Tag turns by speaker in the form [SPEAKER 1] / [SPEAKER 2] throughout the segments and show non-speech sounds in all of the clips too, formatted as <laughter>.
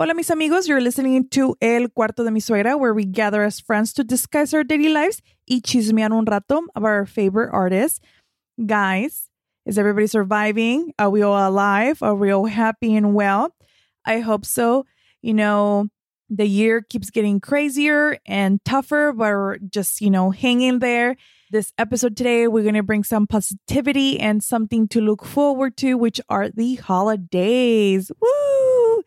[SPEAKER 1] Hola, mis amigos. You're listening to El Cuarto de mi Suegra, where we gather as friends to discuss our daily lives y chismear un rato about our favorite artists. Guys, is everybody surviving? Are we all alive? Are we all happy and well? I hope so. You know, the year keeps getting crazier and tougher, but we're just, you know, hanging there. This episode today, we're going to bring some positivity and something to look forward to, which are the holidays. Woo!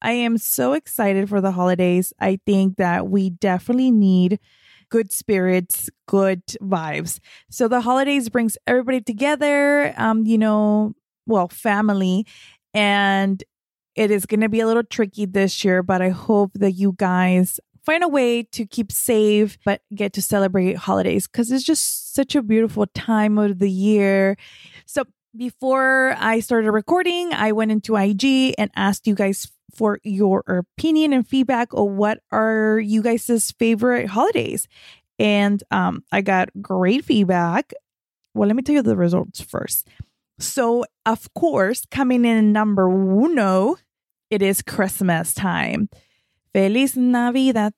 [SPEAKER 1] I am so excited for the holidays. I think that we definitely need good spirits, good vibes. So the holidays brings everybody together, um, you know, well, family, and it is going to be a little tricky this year, but I hope that you guys find a way to keep safe but get to celebrate holidays because it's just such a beautiful time of the year. So before I started recording, I went into IG and asked you guys for your opinion and feedback on what are you guys' favorite holidays. And um, I got great feedback. Well, let me tell you the results first. So, of course, coming in number uno, it is Christmas time. Feliz Navidad.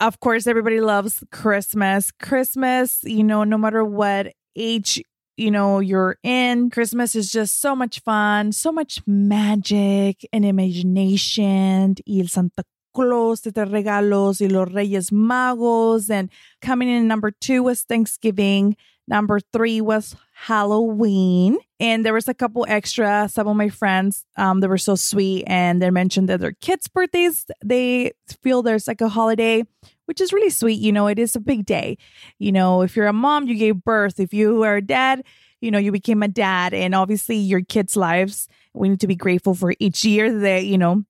[SPEAKER 1] Of course, everybody loves Christmas. Christmas, you know, no matter what age you know you're in christmas is just so much fun so much magic and imagination y el santa claus de regalos y los reyes magos and coming in number two was thanksgiving number three was halloween and there was a couple extra some of my friends um they were so sweet and they mentioned that their kids birthdays they feel there's like a holiday which is really sweet. You know, it is a big day. You know, if you're a mom, you gave birth. If you are a dad, you know, you became a dad. And obviously, your kids' lives, we need to be grateful for each year that, you know,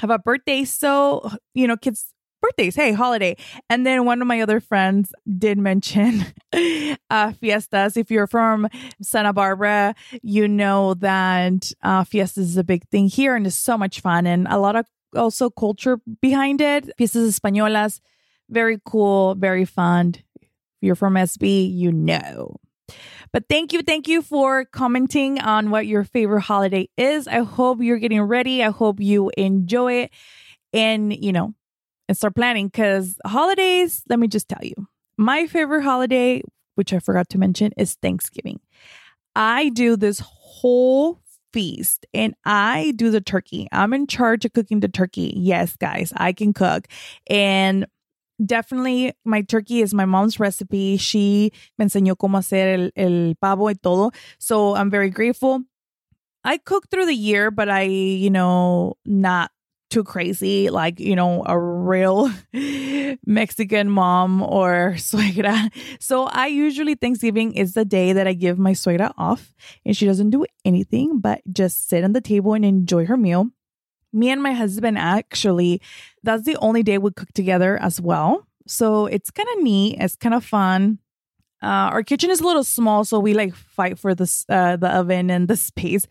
[SPEAKER 1] have a birthday. So, you know, kids' birthdays, hey, holiday. And then one of my other friends did mention <laughs> uh, fiestas. If you're from Santa Barbara, you know that uh, fiestas is a big thing here and it's so much fun and a lot of also culture behind it. Fiestas españolas very cool, very fun. If you're from SB, you know. But thank you, thank you for commenting on what your favorite holiday is. I hope you're getting ready. I hope you enjoy it and, you know, and start planning because holidays, let me just tell you, my favorite holiday, which I forgot to mention, is Thanksgiving. I do this whole feast and I do the turkey. I'm in charge of cooking the turkey. Yes, guys, I can cook. And definitely my turkey is my mom's recipe. She me enseñó cómo hacer el, el pavo y todo. So I'm very grateful. I cook through the year, but I, you know, not too crazy like, you know, a real <laughs> Mexican mom or <laughs> suegra. So I usually Thanksgiving is the day that I give my suegra off and she doesn't do anything but just sit on the table and enjoy her meal me and my husband actually, that's the only day we cook together as well. So it's kind of neat. It's kind of fun. Uh, our kitchen is a little small, so we like fight for this uh, the oven and the <laughs> space.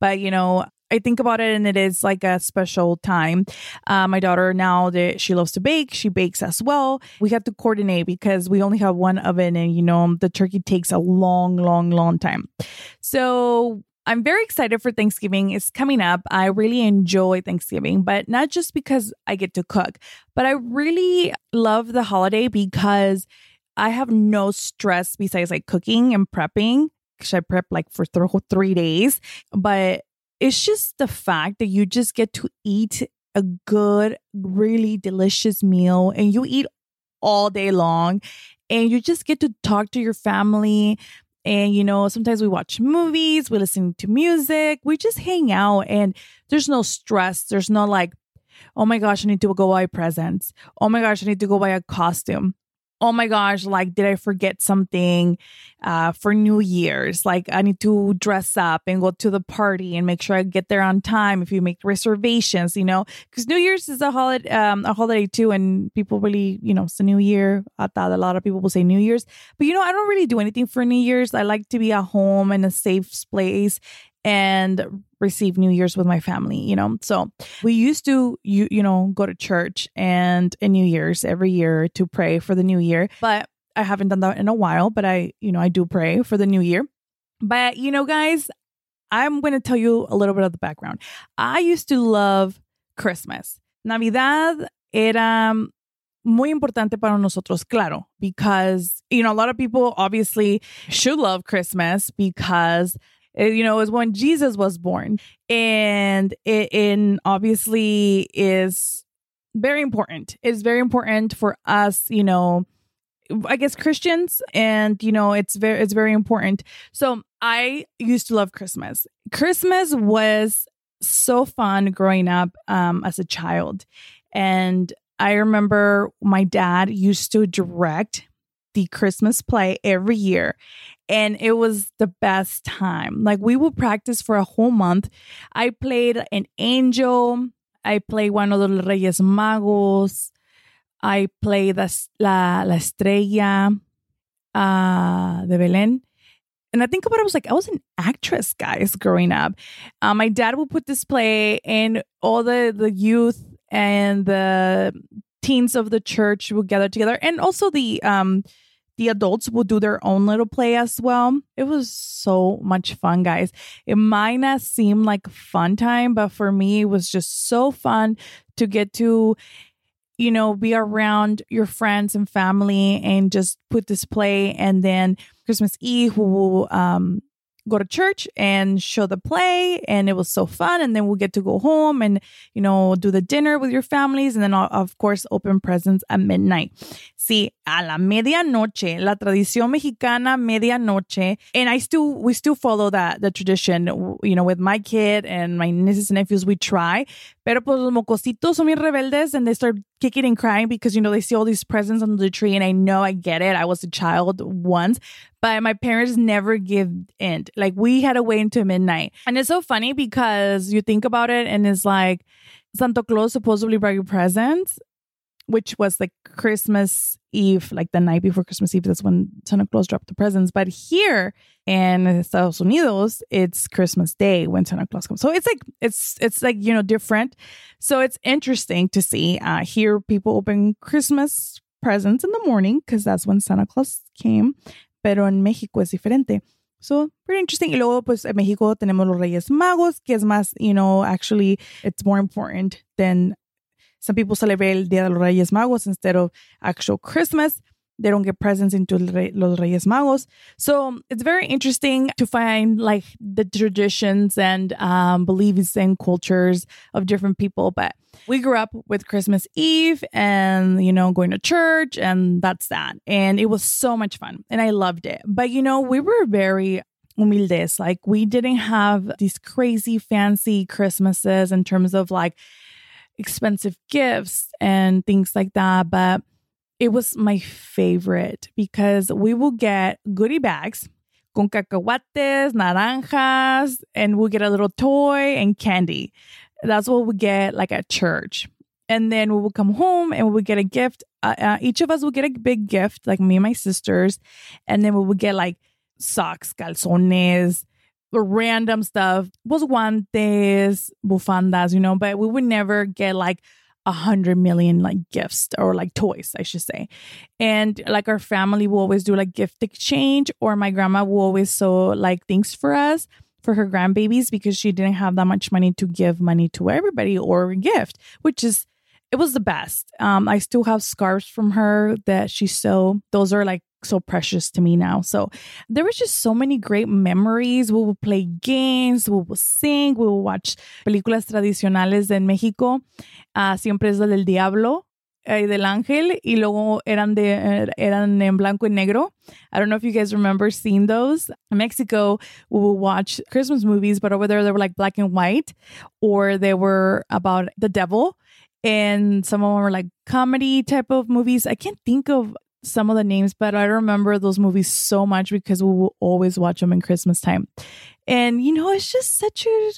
[SPEAKER 1] But you know, I think about it, and it is like a special time. Uh, my daughter now that she loves to bake, she bakes as well. We have to coordinate because we only have one oven, and you know the turkey takes a long, long, long time. So I'm very excited for Thanksgiving. It's coming up. I really enjoy Thanksgiving, but not just because I get to cook, but I really love the holiday because I have no stress besides like cooking and prepping. Because I prep like for th- three days, but it's just the fact that you just get to eat a good, really delicious meal and you eat all day long and you just get to talk to your family and, you know, sometimes we watch movies, we listen to music, we just hang out, and there's no stress. There's no like, oh my gosh, I need to go buy presents. Oh my gosh, I need to go buy a costume oh my gosh, like, did I forget something uh, for New Year's? Like, I need to dress up and go to the party and make sure I get there on time. If you make reservations, you know, because New Year's is a holiday, um, a holiday too, and people really, you know, it's a New Year. I thought a lot of people will say New Year's, but you know, I don't really do anything for New Year's. I like to be at home in a safe place and receive New Year's with my family, you know. So we used to you you know go to church and in New Year's every year to pray for the new year. But I haven't done that in a while, but I, you know, I do pray for the new year. But you know, guys, I'm going to tell you a little bit of the background. I used to love Christmas. Navidad era um, muy importante para nosotros, claro, because, you know, a lot of people obviously should love Christmas because eh, you know, was when Jesus was born. And it in obviously is very important. It's very important for us, you know, I guess Christians and you know it's very it's very important. So I used to love Christmas. Christmas was so fun growing up um, as a child. And I remember my dad used to direct the Christmas play every year. And it was the best time. Like we would practice for a whole month. I played an angel. I played one of the Reyes Magos. I played the, la, la Estrella uh, de Belén. And I think about it, I was like, I was an actress, guys, growing up. Uh, my dad would put this play, and all the, the youth and the teens of the church would gather together, and also the um the adults will do their own little play as well. It was so much fun, guys. It might not seem like fun time, but for me, it was just so fun to get to, you know, be around your friends and family and just put this play. And then Christmas Eve, we will um, go to church and show the play and it was so fun and then we'll get to go home and you know do the dinner with your families and then of course open presents at midnight. Sí a la medianoche la tradición mexicana medianoche and i still we still follow that the tradition you know with my kid and my nieces and nephews we try pero pues los mocositos son muy rebeldes and they start kicking and crying because you know they see all these presents under the tree and i know i get it i was a child once but my parents never give in. Like we had to wait until midnight. And it's so funny because you think about it and it's like Santa Claus supposedly brought you presents, which was like Christmas Eve, like the night before Christmas Eve. That's when Santa Claus dropped the presents. But here in Estados Unidos, it's Christmas Day when Santa Claus comes. So it's like it's it's like you know different. So it's interesting to see uh, here people open Christmas presents in the morning because that's when Santa Claus came pero en México es diferente. So, pretty interesting. Y luego, pues, en México tenemos los Reyes Magos, que es más, you know, actually, it's more important than some people celebrate el Día de los Reyes Magos instead of actual Christmas. They don't get presents into los Reyes Magos. So it's very interesting to find like the traditions and um, beliefs and cultures of different people. But we grew up with Christmas Eve and, you know, going to church, and that's that. And it was so much fun, and I loved it. But, you know, we were very humildes. Like, we didn't have these crazy fancy Christmases in terms of like expensive gifts and things like that. But it was my favorite because we will get goodie bags con cacahuates, naranjas, and we'll get a little toy and candy. That's what we get like at church. And then we will come home and we will get a gift. Uh, uh, each of us will get a big gift, like me and my sisters. And then we will get like socks, calzones, random stuff, was guantes, bufandas, you know, but we would never get like a hundred million like gifts or like toys, I should say. And like our family will always do like gift exchange, or my grandma will always sew like things for us for her grandbabies because she didn't have that much money to give money to everybody or a gift, which is it was the best. Um, I still have scarves from her that she sewed. Those are like so precious to me now. So there was just so many great memories. We would play games, we would sing, we would watch películas tradicionales en México. Uh, siempre es del diablo y del ángel y luego eran de eran en blanco y negro. I don't know if you guys remember seeing those. In Mexico, we would watch Christmas movies, but over there they were like black and white or they were about the devil and some of them were like comedy type of movies. I can't think of some of the names, but I remember those movies so much because we will always watch them in Christmas time. And you know, it's just such a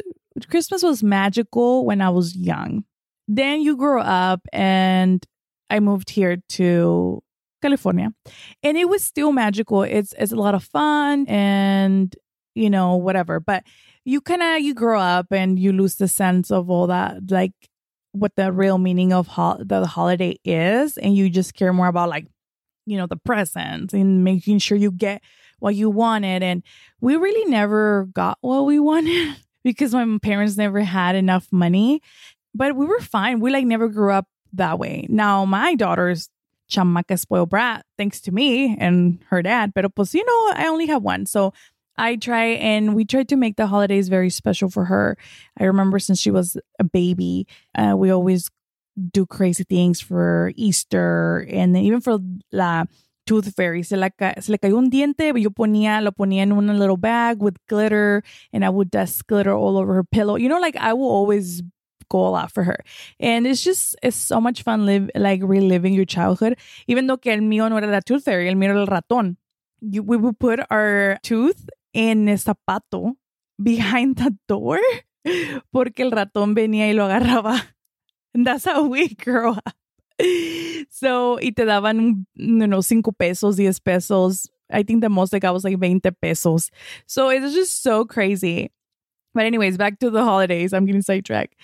[SPEAKER 1] Christmas was magical when I was young. Then you grow up and I moved here to California. And it was still magical. It's it's a lot of fun and you know, whatever. But you kind of you grow up and you lose the sense of all that like what the real meaning of ho- the holiday is and you just care more about like you know the presents and making sure you get what you wanted. And we really never got what we <laughs> wanted because my parents never had enough money. But we were fine. We like never grew up that way. Now my daughter's chamaca spoiled brat thanks to me and her dad. But pues you know i only have one. So I try and we try to make the holidays very special for her. I remember since she was a baby, uh, we always do crazy things for Easter and even for la tooth fairy. Se, la se le cayó un diente, yo ponía, lo ponía en una little bag with glitter and I would dust glitter all over her pillow. You know, like I will always go a lot for her. And it's just, it's so much fun live like reliving your childhood. Even though que el mío no era la tooth fairy, el mío era el ratón. You, we would put our tooth in zapato behind the door <laughs> porque el ratón venía y lo agarraba. And <laughs> that's how we <laughs> grow up. So, y te daban, you know, cinco pesos, diez pesos. I think the most I got was like 20 pesos. So it's just so crazy. But anyways, back to the holidays. I'm getting sidetracked.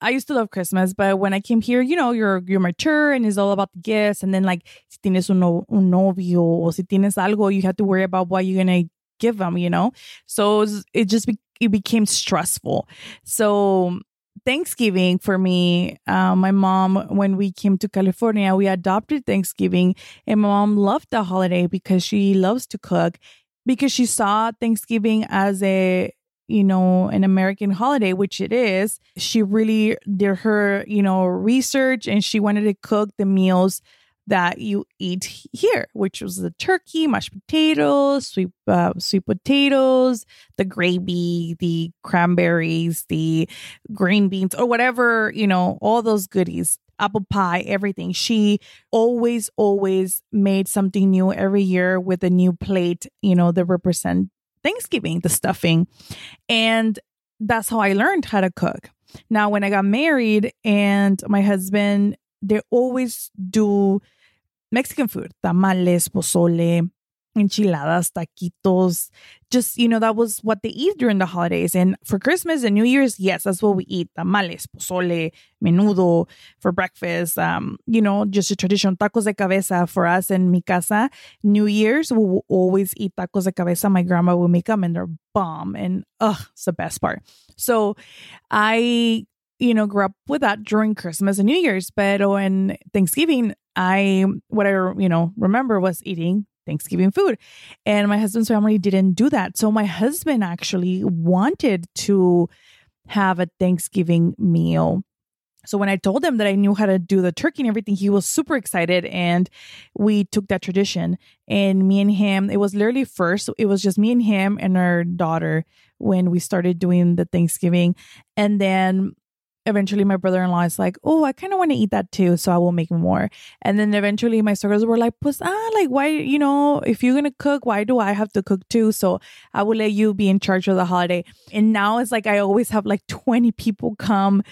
[SPEAKER 1] I used to love Christmas, but when I came here, you know, you're you're mature and it's all about the gifts. And then like, si tienes un, no, un novio or si tienes algo, you have to worry about what you're gonna give them, you know? So it, was, it just be, it became stressful. So Thanksgiving for me, uh, my mom, when we came to California, we adopted Thanksgiving, and my mom loved the holiday because she loves to cook, because she saw Thanksgiving as a you know an American holiday, which it is. She really did her you know research, and she wanted to cook the meals that you eat here, which was the turkey, mashed potatoes, sweet uh, sweet potatoes, the gravy, the cranberries, the green beans, or whatever you know, all those goodies, apple pie, everything. She always, always made something new every year with a new plate, you know, that represent Thanksgiving, the stuffing, and that's how I learned how to cook. Now, when I got married and my husband, they always do Mexican food, tamales, pozole, enchiladas, taquitos. Just, you know, that was what they eat during the holidays. And for Christmas and New Year's, yes, that's what we eat. Tamales, pozole, menudo for breakfast. Um, you know, just a tradition. Tacos de cabeza for us in mi casa. New Year's, we will always eat tacos de cabeza. My grandma will make them and they're bomb. And ugh, it's the best part. So I you know, grew up with that during Christmas and New Year's. But when Thanksgiving, I what I you know remember was eating Thanksgiving food, and my husband's family didn't do that. So my husband actually wanted to have a Thanksgiving meal. So when I told him that I knew how to do the turkey and everything, he was super excited and we took that tradition. And me and him, it was literally first, it was just me and him and our daughter when we started doing the Thanksgiving. And then eventually my brother-in-law is like, oh, I kind of want to eat that too, so I will make more. And then eventually my suckers were like, pues ah, like why, you know, if you're gonna cook, why do I have to cook too? So I will let you be in charge of the holiday. And now it's like I always have like 20 people come,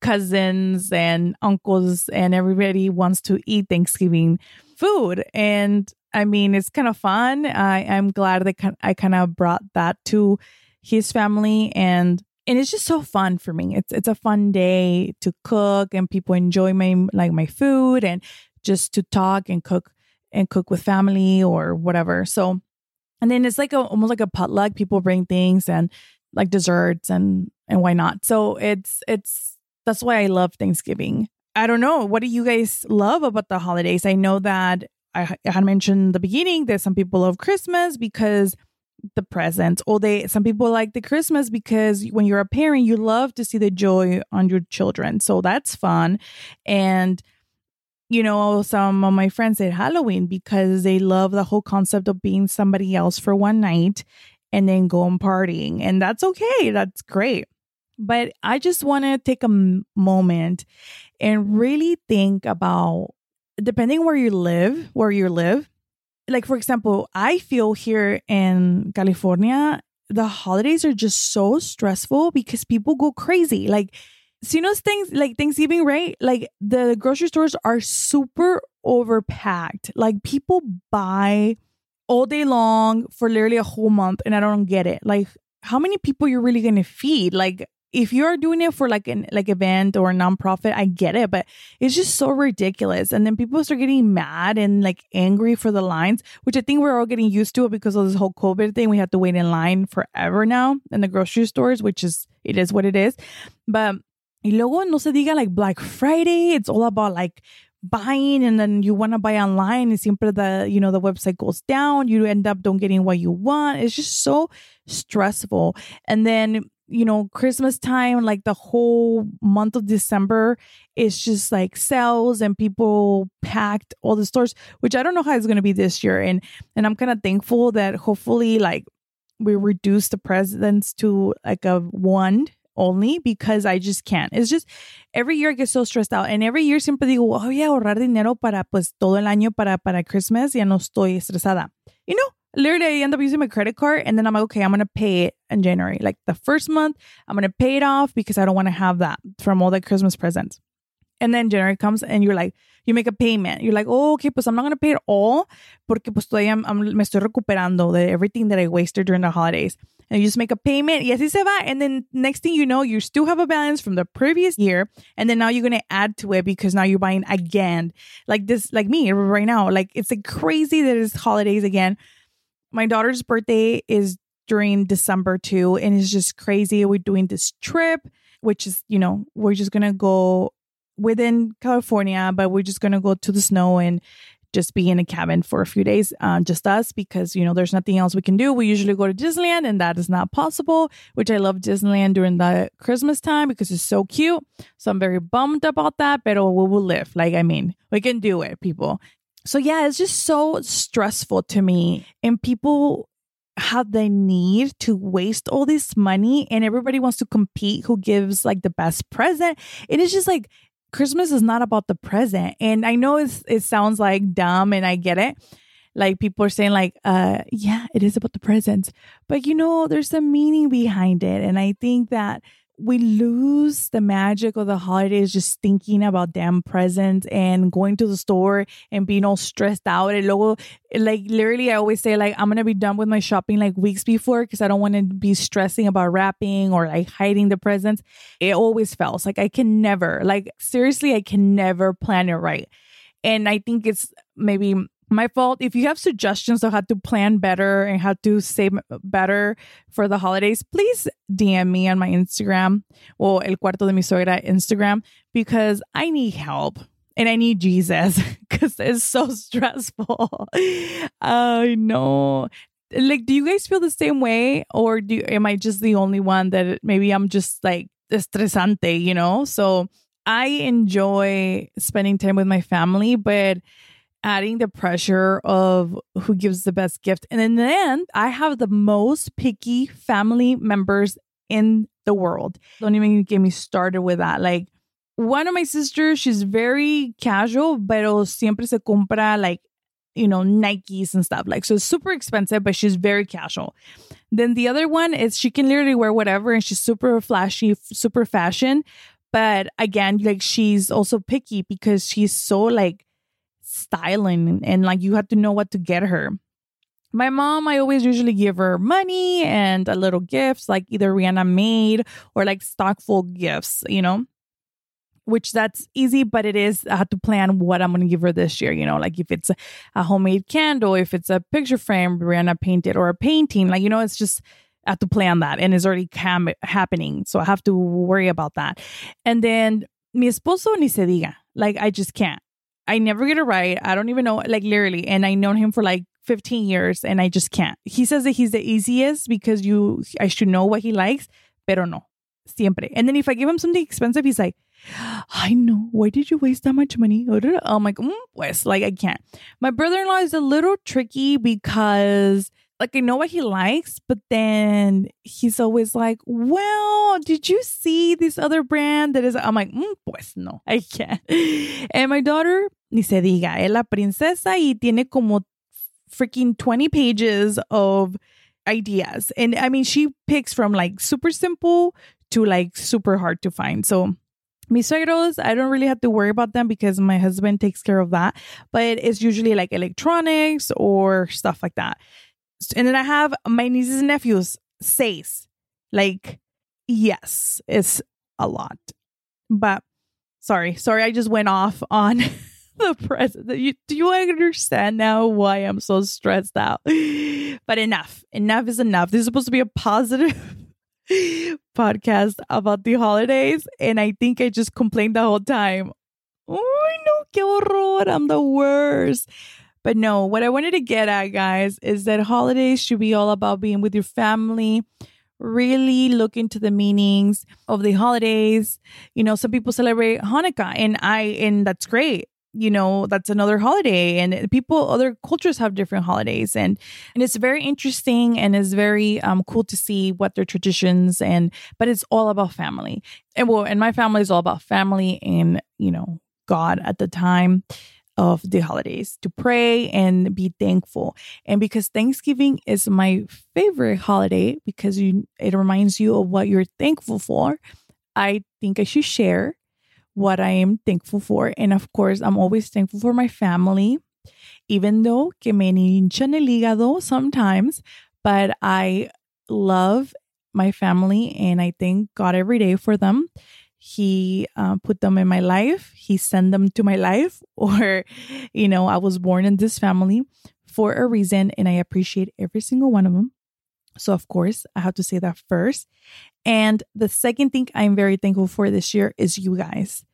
[SPEAKER 1] cousins and uncles, and everybody wants to eat Thanksgiving food. And I mean, it's kind of fun. I I am glad that I kind of brought that to his family and and it's just so fun for me. It's it's a fun day to cook and people enjoy my like my food and just to talk and cook and cook with family or whatever. So and then it's like a, almost like a potluck. People bring things and like desserts and and why not? So it's it's that's why I love Thanksgiving. I don't know. What do you guys love about the holidays? I know that I, had mentioned the beginning that some people love Christmas because the presents or they some people like the christmas because when you're a parent you love to see the joy on your children. So that's fun. And you know some of my friends said halloween because they love the whole concept of being somebody else for one night and then go and partying. And that's okay. That's great. But i just want to take a moment and really think about depending where you live where you live like for example, I feel here in California, the holidays are just so stressful because people go crazy. Like, so you know things like Thanksgiving, right? Like the grocery stores are super overpacked. Like people buy all day long for literally a whole month, and I don't get it. Like, how many people you're really to feed? Like, if you're doing it for like an like event or a nonprofit, I get it, but it's just so ridiculous. And then people start getting mad and like angry for the lines, which I think we're all getting used to it because of this whole COVID thing. We have to wait in line forever now in the grocery stores, which is it is what it is. But y luego no se diga like Black Friday. It's all about like buying and then you want to buy online and simply the you know the website goes down you end up don't getting what you want it's just so stressful and then you know, Christmas time, like the whole month of December, it's just like sales and people packed all the stores, which I don't know how it's going to be this year. And, and I'm kind of thankful that hopefully, like, we reduce the presents to like a one only because I just can't. It's just every year I get so stressed out. And every year siempre digo, oh, a ahorrar dinero para pues todo el año para, para Christmas. Ya no estoy estresada. You know, literally I end up using my credit card and then I'm like, okay, I'm gonna pay it in January. Like the first month, I'm gonna pay it off because I don't want to have that from all the Christmas presents. And then January comes and you're like, you make a payment. You're like, oh, okay, pues I'm not gonna pay it all porque pues todavía I'm, I'm, me estoy recuperando de everything that I wasted during the holidays. And you just make a payment. Y así se va. And then next thing you know, you still have a balance from the previous year. And then now you're to add to it because now you're buying again. Like this, like me right now. Like it's like crazy that it's holidays again my daughter's birthday is during December too, and it's just crazy. We're doing this trip, which is, you know, we're just gonna go within California, but we're just gonna go to the snow and just be in a cabin for a few days, um, just us, because you know there's nothing else we can do. We usually go to Disneyland, and that is not possible. Which I love Disneyland during the Christmas time because it's so cute. So I'm very bummed about that, but we will live. Like I mean, we can do it, people. So yeah, it's just so stressful to me. And people have the need to waste all this money and everybody wants to compete who gives like the best present. And It is just like Christmas is not about the present. And I know it's, it sounds like dumb and I get it. Like people are saying like, uh, yeah, it is about the presents. But you know, there's a meaning behind it. And I think that we lose the magic of the holidays just thinking about damn presents and going to the store and being all stressed out. And luego, like literally, I always say like I'm gonna be done with my shopping like weeks before because I don't want to be stressing about wrapping or like hiding the presents. It always fails. Like I can never, like seriously, I can never plan it right. And I think it's maybe my fault. If you have suggestions on how to plan better and how to save better for the holidays, please DM me on my Instagram or El Cuarto de mi Suegra Instagram because I need help and I need Jesus <laughs> because it's so stressful. <laughs> I know. Like, do you guys feel the same way, or do am I just the only one that maybe I'm just like estresante, you know? So I enjoy spending time with my family, but adding the pressure of who gives the best gift. And in the end, I have the most picky family members in the world. Don't even get me started with that. Like one of my sisters, she's very casual, pero siempre se compra like, you know, Nikes and stuff. Like, so it's super expensive, but she's very casual. Then the other one is she can literally wear whatever and she's super flashy, super fashion. But again, like she's also picky because she's so like styling and like you have to know what to get her. My mom, I always usually give her money and a little gifts, like either Rihanna made or like stock full gifts, you know, which that's easy, but it is, I have to plan what I'm going to give her this year, you know, like if it's a, a homemade candle, if it's a picture frame Rihanna painted or a painting, like, you know, it's just, I have to plan that and it's already cam- happening. So I have to worry about that. And then mi esposo ni se diga. Like, I just can't. I never get it right. I don't even know, like literally. And I known him for like 15 years and I just can't. He says that he's the easiest because you, I should know what he likes, pero no, siempre. And then if I give him something expensive, he's like, I know. Why did you waste that much money? I'm like, mm, pues, like I can't. My brother in law is a little tricky because like I know what he likes, but then he's always like, "Well, did you see this other brand that is?" I'm like, mm, "Pues no, I can't." And my daughter, ni se diga, es la princesa y tiene como freaking 20 pages of ideas, and I mean, she picks from like super simple to like super hard to find. So mis suegros, I don't really have to worry about them because my husband takes care of that. But it's usually like electronics or stuff like that. And then I have my nieces and nephews, seis. Like, yes, it's a lot. But sorry, sorry, I just went off on <laughs> the president. You, do you understand now why I'm so stressed out? <gasps> But enough. Enough is enough. This is supposed to be a positive <laughs> podcast about the holidays. And I think I just complained the whole time. Oh, no, qué horror. I'm the worst. But no, what I wanted to get at, guys, is that holidays should be all about being with your family. Really look into the meanings of the holidays. You know, some people celebrate Hanukkah, and I, and that's great you know that's another holiday. And people other cultures have different holidays. And and it's very interesting and it's very um, cool to see what their traditions and but it's all about family. And well and my family is all about family and you know god at the time of the holidays to pray and be thankful. And because thanksgiving is my favorite holiday because you it reminds you of what you're thankful for i think i should share what I am thankful for. And of course, I'm always thankful for my family, even though que me hinchan el hígado sometimes, but I love my family and I thank God every day for them. He uh, put them in my life. He sent them to my life, <laughs> or, you know, I was born in this family for a reason, and I appreciate every single one of them. So, of course, I have to say that first. And the second thing I'm very thankful for this year is you guys.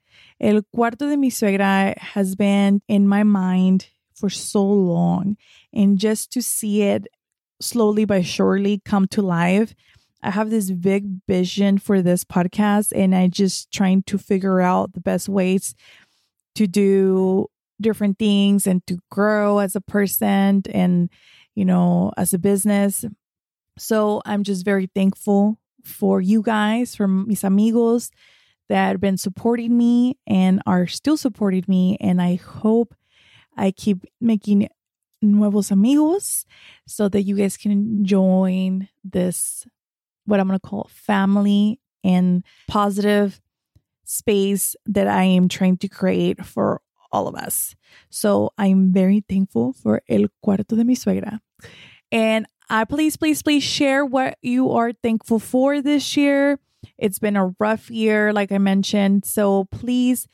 [SPEAKER 1] El cuarto de mi suegra has been in my mind for so long. And just to see it slowly but surely come to life, I have this big vision for this podcast, and I just trying to figure out the best ways to do different things and to grow as a person and, you know, as a business. So I'm just very thankful for you guys, for mis amigos that have been supporting me and are still supporting me. And I hope I keep making nuevos amigos so that you guys can join this, what I'm going to call family and positive space that I am trying to create for all of us. So I'm very thankful for El Cuarto de mi Suegra. And I please, please, please share what you are thankful for this year. It's been a rough year, like I mentioned. So please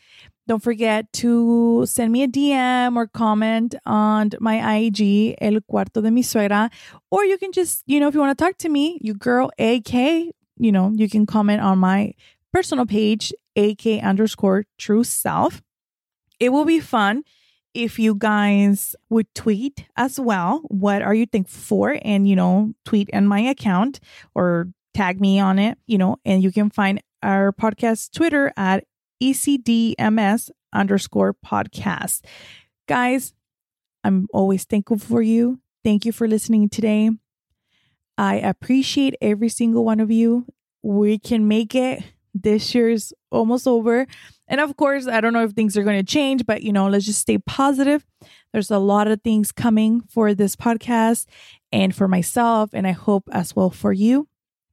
[SPEAKER 1] don't forget to send me a DM or comment on my IG, El Cuarto de mi Suegra. Or you can just, you know, if you want to talk to me, you girl AK, you know, you can comment on my personal page, AK underscore true self. It will be fun if you guys would tweet as well what are you thankful for? And you know tweet in my account or tag me on it you know and you can find our podcast twitter at ecdms underscore podcast. Guys i'm always thankful for you. Thank you for listening today. I appreciate every single one of you. We can make it. This year's almost over and of course, I don't know if things are going to change, but you know, let's just stay positive. There's a lot of things coming for this podcast and for myself, and I hope as well for you.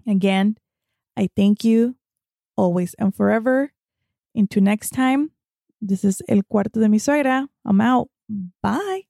[SPEAKER 1] Again, I thank you always and forever. Until next time, this is El Cuarto de mi Suegra. I'm out. Bye.